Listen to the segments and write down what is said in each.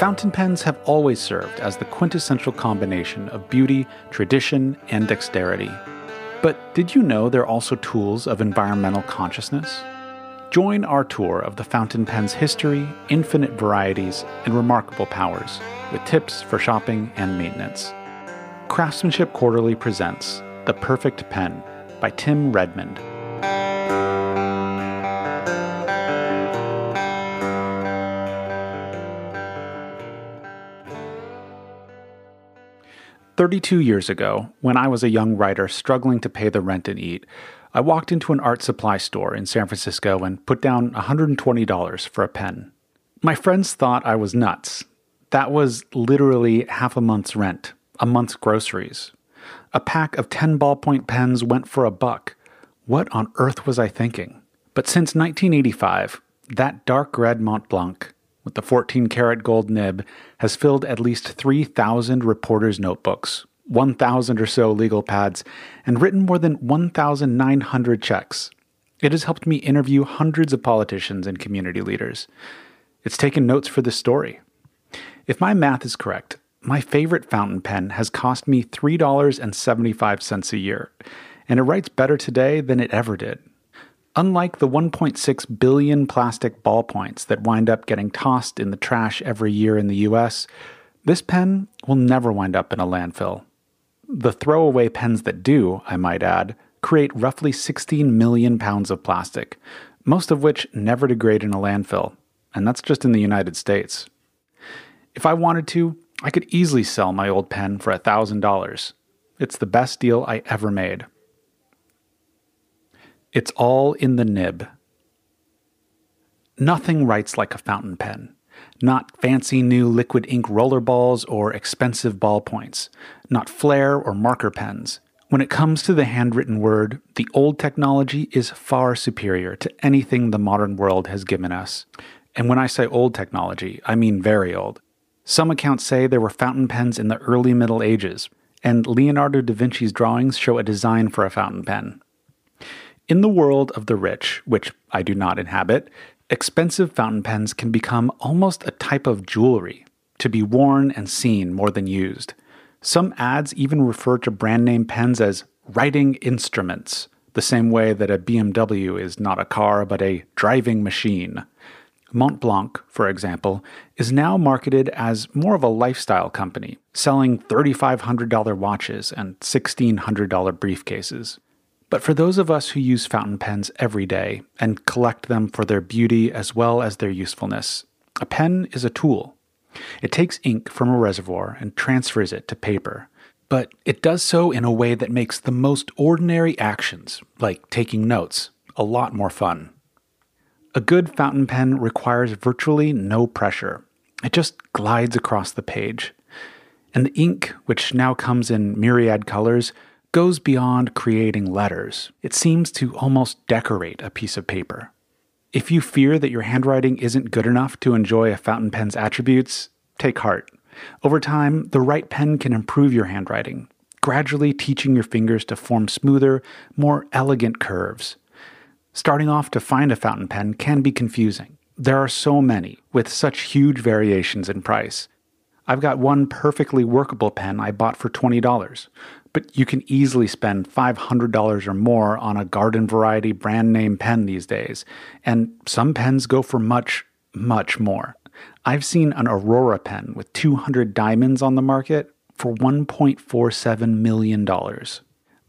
Fountain pens have always served as the quintessential combination of beauty, tradition, and dexterity. But did you know they're also tools of environmental consciousness? Join our tour of the fountain pen's history, infinite varieties, and remarkable powers, with tips for shopping and maintenance. Craftsmanship Quarterly presents The Perfect Pen by Tim Redmond. 32 years ago, when I was a young writer struggling to pay the rent and eat, I walked into an art supply store in San Francisco and put down $120 for a pen. My friends thought I was nuts. That was literally half a month's rent, a month's groceries. A pack of 10 ballpoint pens went for a buck. What on earth was I thinking? But since 1985, that dark red Mont Blanc with the 14 karat gold nib has filled at least 3,000 reporters' notebooks, 1,000 or so legal pads, and written more than 1,900 checks. It has helped me interview hundreds of politicians and community leaders. It's taken notes for this story. If my math is correct, my favorite fountain pen has cost me $3.75 a year, and it writes better today than it ever did. Unlike the 1.6 billion plastic ballpoints that wind up getting tossed in the trash every year in the US, this pen will never wind up in a landfill. The throwaway pens that do, I might add, create roughly 16 million pounds of plastic, most of which never degrade in a landfill, and that's just in the United States. If I wanted to, I could easily sell my old pen for $1,000. It's the best deal I ever made. It's all in the nib. Nothing writes like a fountain pen. Not fancy new liquid ink rollerballs or expensive ballpoints. Not flair or marker pens. When it comes to the handwritten word, the old technology is far superior to anything the modern world has given us. And when I say old technology, I mean very old. Some accounts say there were fountain pens in the early Middle Ages, and Leonardo da Vinci's drawings show a design for a fountain pen. In the world of the rich, which I do not inhabit, expensive fountain pens can become almost a type of jewelry, to be worn and seen more than used. Some ads even refer to brand name pens as writing instruments, the same way that a BMW is not a car but a driving machine. Mont Blanc, for example, is now marketed as more of a lifestyle company, selling $3,500 watches and $1,600 briefcases. But for those of us who use fountain pens every day and collect them for their beauty as well as their usefulness, a pen is a tool. It takes ink from a reservoir and transfers it to paper, but it does so in a way that makes the most ordinary actions, like taking notes, a lot more fun. A good fountain pen requires virtually no pressure. It just glides across the page. And the ink, which now comes in myriad colors, goes beyond creating letters. It seems to almost decorate a piece of paper. If you fear that your handwriting isn't good enough to enjoy a fountain pen's attributes, take heart. Over time, the right pen can improve your handwriting, gradually teaching your fingers to form smoother, more elegant curves. Starting off to find a fountain pen can be confusing. There are so many, with such huge variations in price. I've got one perfectly workable pen I bought for $20, but you can easily spend $500 or more on a garden variety brand name pen these days, and some pens go for much, much more. I've seen an Aurora pen with 200 diamonds on the market for $1.47 million.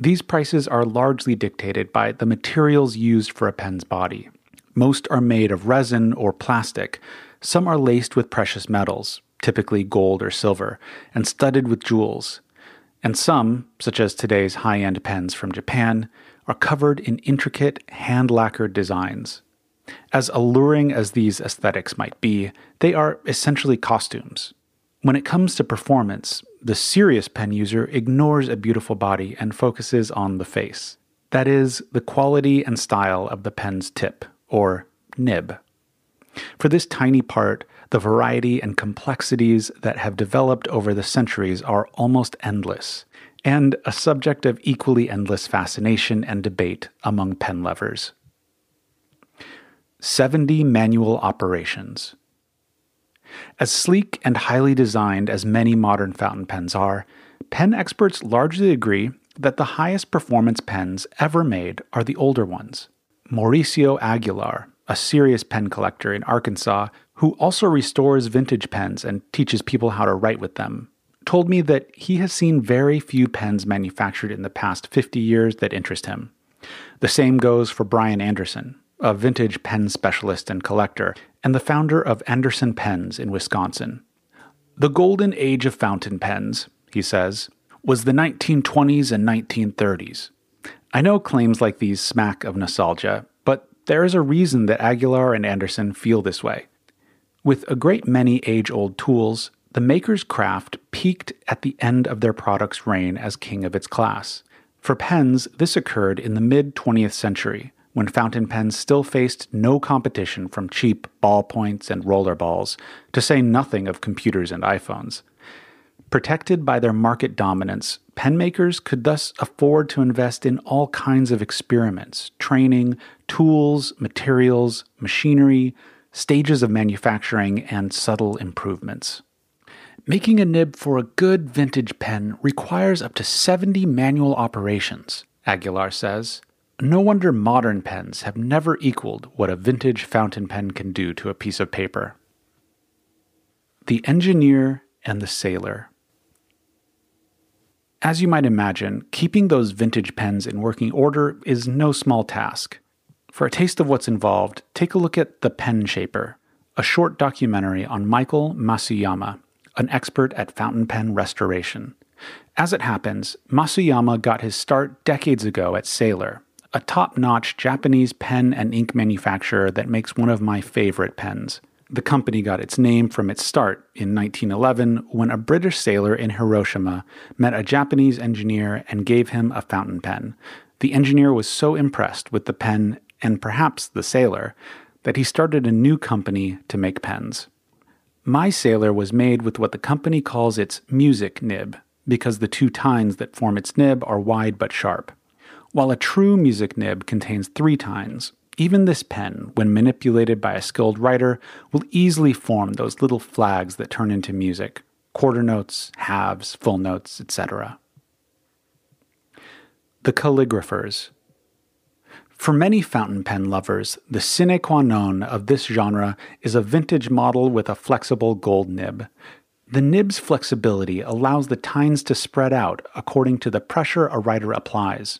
These prices are largely dictated by the materials used for a pen's body. Most are made of resin or plastic, some are laced with precious metals, typically gold or silver, and studded with jewels. And some, such as today's high end pens from Japan, are covered in intricate hand lacquered designs. As alluring as these aesthetics might be, they are essentially costumes. When it comes to performance, the serious pen user ignores a beautiful body and focuses on the face. That is, the quality and style of the pen's tip, or nib. For this tiny part, the variety and complexities that have developed over the centuries are almost endless, and a subject of equally endless fascination and debate among pen lovers. 70 manual operations. As sleek and highly designed as many modern fountain pens are, pen experts largely agree that the highest performance pens ever made are the older ones. Mauricio Aguilar, a serious pen collector in Arkansas who also restores vintage pens and teaches people how to write with them, told me that he has seen very few pens manufactured in the past 50 years that interest him. The same goes for Brian Anderson, a vintage pen specialist and collector, and the founder of Anderson Pens in Wisconsin. The golden age of fountain pens, he says, was the 1920s and 1930s. I know claims like these smack of nostalgia, but there is a reason that Aguilar and Anderson feel this way. With a great many age old tools, the maker's craft peaked at the end of their product's reign as king of its class. For pens, this occurred in the mid 20th century, when fountain pens still faced no competition from cheap ballpoints and rollerballs, to say nothing of computers and iPhones. Protected by their market dominance, pen makers could thus afford to invest in all kinds of experiments, training, tools, materials, machinery, stages of manufacturing, and subtle improvements. Making a nib for a good vintage pen requires up to 70 manual operations, Aguilar says. No wonder modern pens have never equaled what a vintage fountain pen can do to a piece of paper. The Engineer and the Sailor. As you might imagine, keeping those vintage pens in working order is no small task. For a taste of what's involved, take a look at The Pen Shaper, a short documentary on Michael Masuyama, an expert at fountain pen restoration. As it happens, Masuyama got his start decades ago at Sailor, a top notch Japanese pen and ink manufacturer that makes one of my favorite pens. The company got its name from its start in 1911 when a British sailor in Hiroshima met a Japanese engineer and gave him a fountain pen. The engineer was so impressed with the pen and perhaps the sailor, that he started a new company to make pens. My sailor was made with what the company calls its music nib, because the two tines that form its nib are wide but sharp. While a true music nib contains three tines, even this pen, when manipulated by a skilled writer, will easily form those little flags that turn into music quarter notes, halves, full notes, etc. The Calligraphers for many fountain pen lovers, the sine qua non of this genre is a vintage model with a flexible gold nib. The nib's flexibility allows the tines to spread out according to the pressure a writer applies.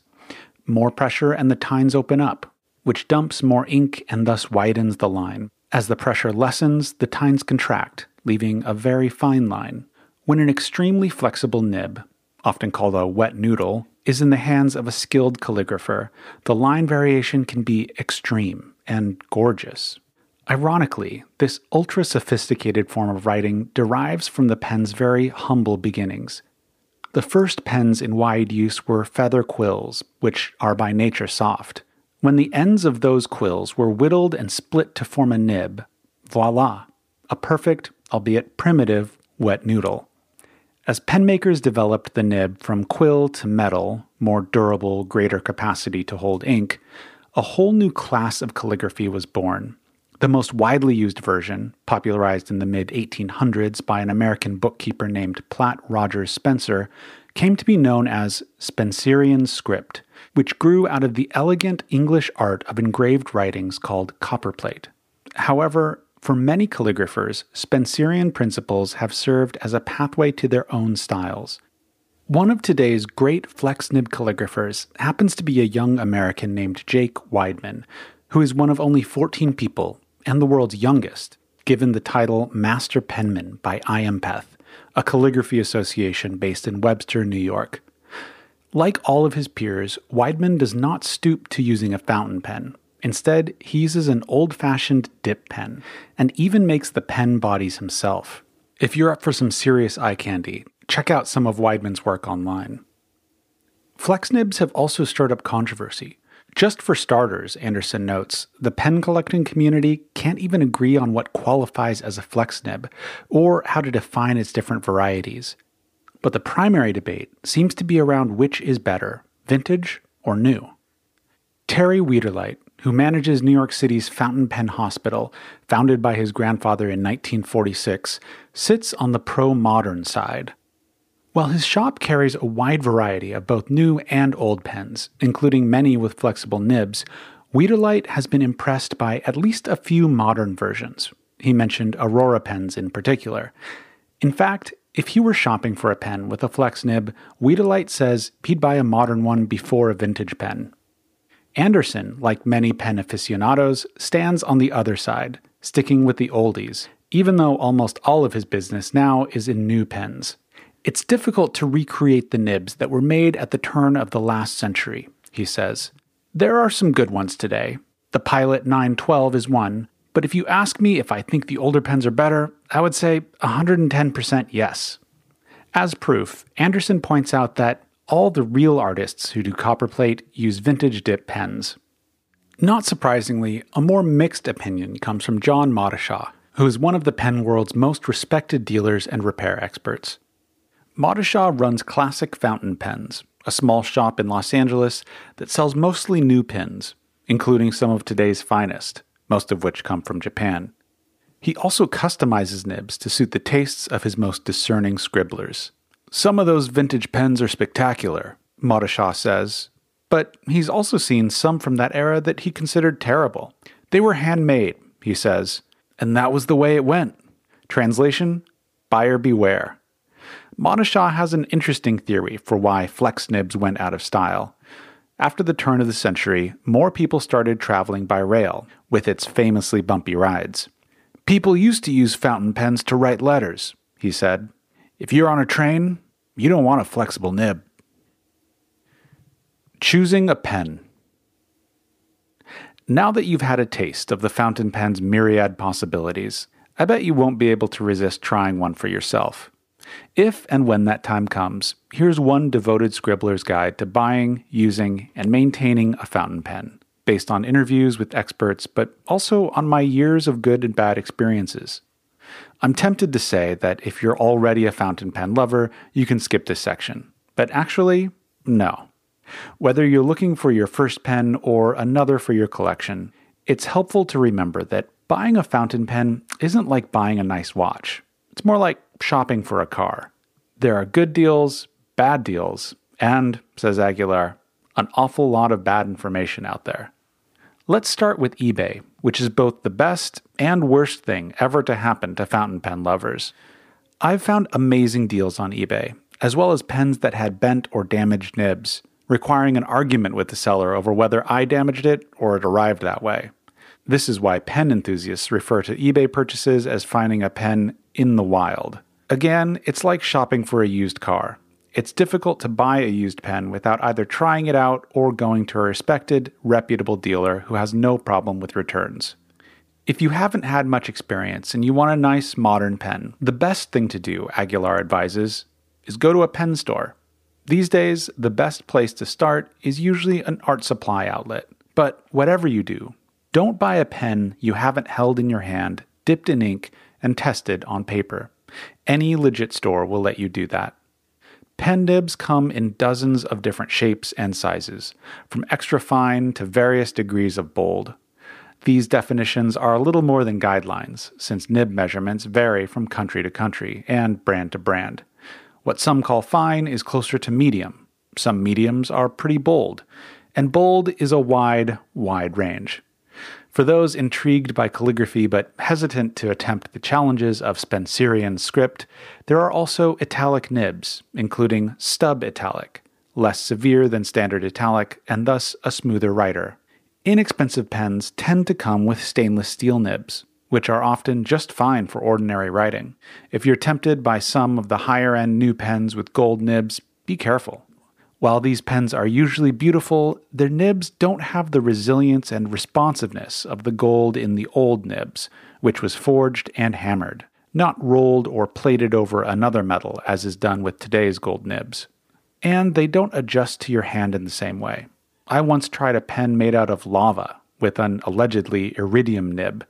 More pressure and the tines open up, which dumps more ink and thus widens the line. As the pressure lessens, the tines contract, leaving a very fine line. When an extremely flexible nib, often called a wet noodle, is in the hands of a skilled calligrapher, the line variation can be extreme and gorgeous. Ironically, this ultra sophisticated form of writing derives from the pen's very humble beginnings. The first pens in wide use were feather quills, which are by nature soft. When the ends of those quills were whittled and split to form a nib, voila, a perfect, albeit primitive, wet noodle. As penmakers developed the nib from quill to metal, more durable, greater capacity to hold ink, a whole new class of calligraphy was born. The most widely used version, popularized in the mid 1800s by an American bookkeeper named Platt Rogers Spencer, came to be known as Spencerian script, which grew out of the elegant English art of engraved writings called copperplate. However, for many calligraphers, Spencerian principles have served as a pathway to their own styles. One of today's great FlexNib calligraphers happens to be a young American named Jake Weidman, who is one of only 14 people and the world's youngest, given the title Master Penman by IAMPETH, a calligraphy association based in Webster, New York. Like all of his peers, Weidman does not stoop to using a fountain pen, Instead, he uses an old fashioned dip pen and even makes the pen bodies himself. If you're up for some serious eye candy, check out some of Weidman's work online. Flexnibs have also stirred up controversy. Just for starters, Anderson notes, the pen collecting community can't even agree on what qualifies as a flexnib or how to define its different varieties. But the primary debate seems to be around which is better, vintage or new. Terry Wiederlight, who manages New York City's Fountain Pen Hospital, founded by his grandfather in 1946, sits on the pro modern side. While his shop carries a wide variety of both new and old pens, including many with flexible nibs, Wiederlight has been impressed by at least a few modern versions. He mentioned Aurora pens in particular. In fact, if he were shopping for a pen with a flex nib, Wiederlight says he'd buy a modern one before a vintage pen. Anderson, like many pen aficionados, stands on the other side, sticking with the oldies, even though almost all of his business now is in new pens. It's difficult to recreate the nibs that were made at the turn of the last century, he says. There are some good ones today. The Pilot 912 is one, but if you ask me if I think the older pens are better, I would say 110% yes. As proof, Anderson points out that all the real artists who do copperplate use vintage dip pens. Not surprisingly, a more mixed opinion comes from John Mottishaw, who is one of the pen world's most respected dealers and repair experts. Mottishaw runs Classic Fountain Pens, a small shop in Los Angeles that sells mostly new pens, including some of today's finest, most of which come from Japan. He also customizes nibs to suit the tastes of his most discerning scribblers. Some of those vintage pens are spectacular, Mottishaw says, but he's also seen some from that era that he considered terrible. They were handmade, he says, and that was the way it went. Translation Buyer beware. Mottishaw has an interesting theory for why flex nibs went out of style. After the turn of the century, more people started traveling by rail, with its famously bumpy rides. People used to use fountain pens to write letters, he said. If you're on a train, you don't want a flexible nib. Choosing a pen. Now that you've had a taste of the fountain pen's myriad possibilities, I bet you won't be able to resist trying one for yourself. If and when that time comes, here's one devoted scribbler's guide to buying, using, and maintaining a fountain pen, based on interviews with experts, but also on my years of good and bad experiences. I'm tempted to say that if you're already a fountain pen lover, you can skip this section. But actually, no. Whether you're looking for your first pen or another for your collection, it's helpful to remember that buying a fountain pen isn't like buying a nice watch. It's more like shopping for a car. There are good deals, bad deals, and, says Aguilar, an awful lot of bad information out there. Let's start with eBay, which is both the best and worst thing ever to happen to fountain pen lovers. I've found amazing deals on eBay, as well as pens that had bent or damaged nibs, requiring an argument with the seller over whether I damaged it or it arrived that way. This is why pen enthusiasts refer to eBay purchases as finding a pen in the wild. Again, it's like shopping for a used car. It's difficult to buy a used pen without either trying it out or going to a respected, reputable dealer who has no problem with returns. If you haven't had much experience and you want a nice modern pen, the best thing to do, Aguilar advises, is go to a pen store. These days, the best place to start is usually an art supply outlet. But whatever you do, don't buy a pen you haven't held in your hand, dipped in ink, and tested on paper. Any legit store will let you do that. Pen nibs come in dozens of different shapes and sizes, from extra fine to various degrees of bold. These definitions are a little more than guidelines, since nib measurements vary from country to country and brand to brand. What some call fine is closer to medium. Some mediums are pretty bold, and bold is a wide, wide range. For those intrigued by calligraphy but hesitant to attempt the challenges of Spencerian script, there are also italic nibs, including stub italic, less severe than standard italic and thus a smoother writer. Inexpensive pens tend to come with stainless steel nibs, which are often just fine for ordinary writing. If you're tempted by some of the higher end new pens with gold nibs, be careful. While these pens are usually beautiful, their nibs don't have the resilience and responsiveness of the gold in the old nibs, which was forged and hammered, not rolled or plated over another metal as is done with today's gold nibs. And they don't adjust to your hand in the same way. I once tried a pen made out of lava with an allegedly iridium nib,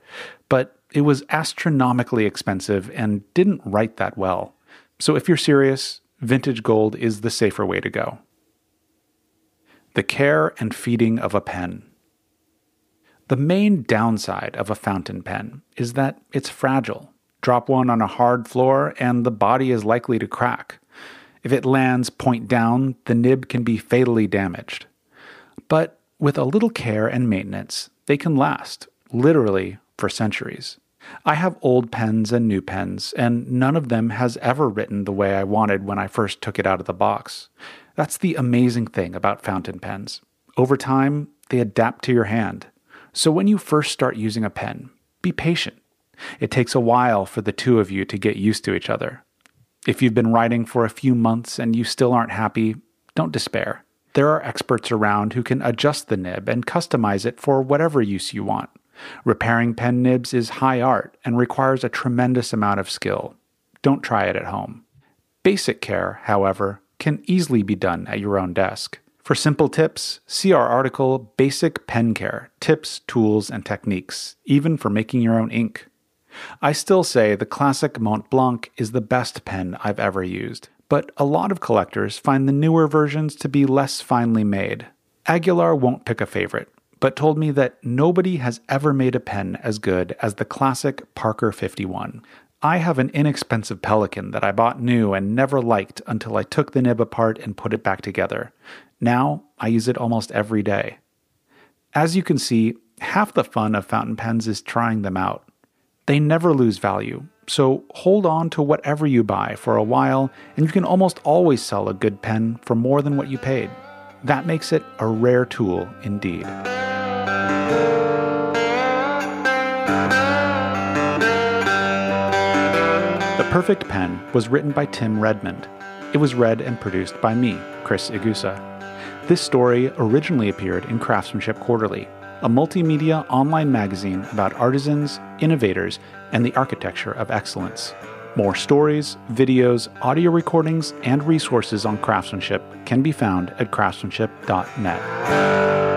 but it was astronomically expensive and didn't write that well. So if you're serious, vintage gold is the safer way to go. The care and feeding of a pen. The main downside of a fountain pen is that it's fragile. Drop one on a hard floor and the body is likely to crack. If it lands point down, the nib can be fatally damaged. But with a little care and maintenance, they can last, literally, for centuries. I have old pens and new pens, and none of them has ever written the way I wanted when I first took it out of the box. That's the amazing thing about fountain pens. Over time, they adapt to your hand. So when you first start using a pen, be patient. It takes a while for the two of you to get used to each other. If you've been writing for a few months and you still aren't happy, don't despair. There are experts around who can adjust the nib and customize it for whatever use you want. Repairing pen nibs is high art and requires a tremendous amount of skill. Don't try it at home. Basic care, however, can easily be done at your own desk. For simple tips, see our article Basic Pen Care Tips, Tools, and Techniques, even for making your own ink. I still say the classic Mont Blanc is the best pen I've ever used, but a lot of collectors find the newer versions to be less finely made. Aguilar won't pick a favorite, but told me that nobody has ever made a pen as good as the classic Parker 51. I have an inexpensive Pelikan that I bought new and never liked until I took the nib apart and put it back together. Now I use it almost every day. As you can see, half the fun of fountain pens is trying them out. They never lose value, so hold on to whatever you buy for a while, and you can almost always sell a good pen for more than what you paid. That makes it a rare tool indeed. Perfect Pen was written by Tim Redmond. It was read and produced by me, Chris Igusa. This story originally appeared in Craftsmanship Quarterly, a multimedia online magazine about artisans, innovators, and the architecture of excellence. More stories, videos, audio recordings, and resources on craftsmanship can be found at craftsmanship.net.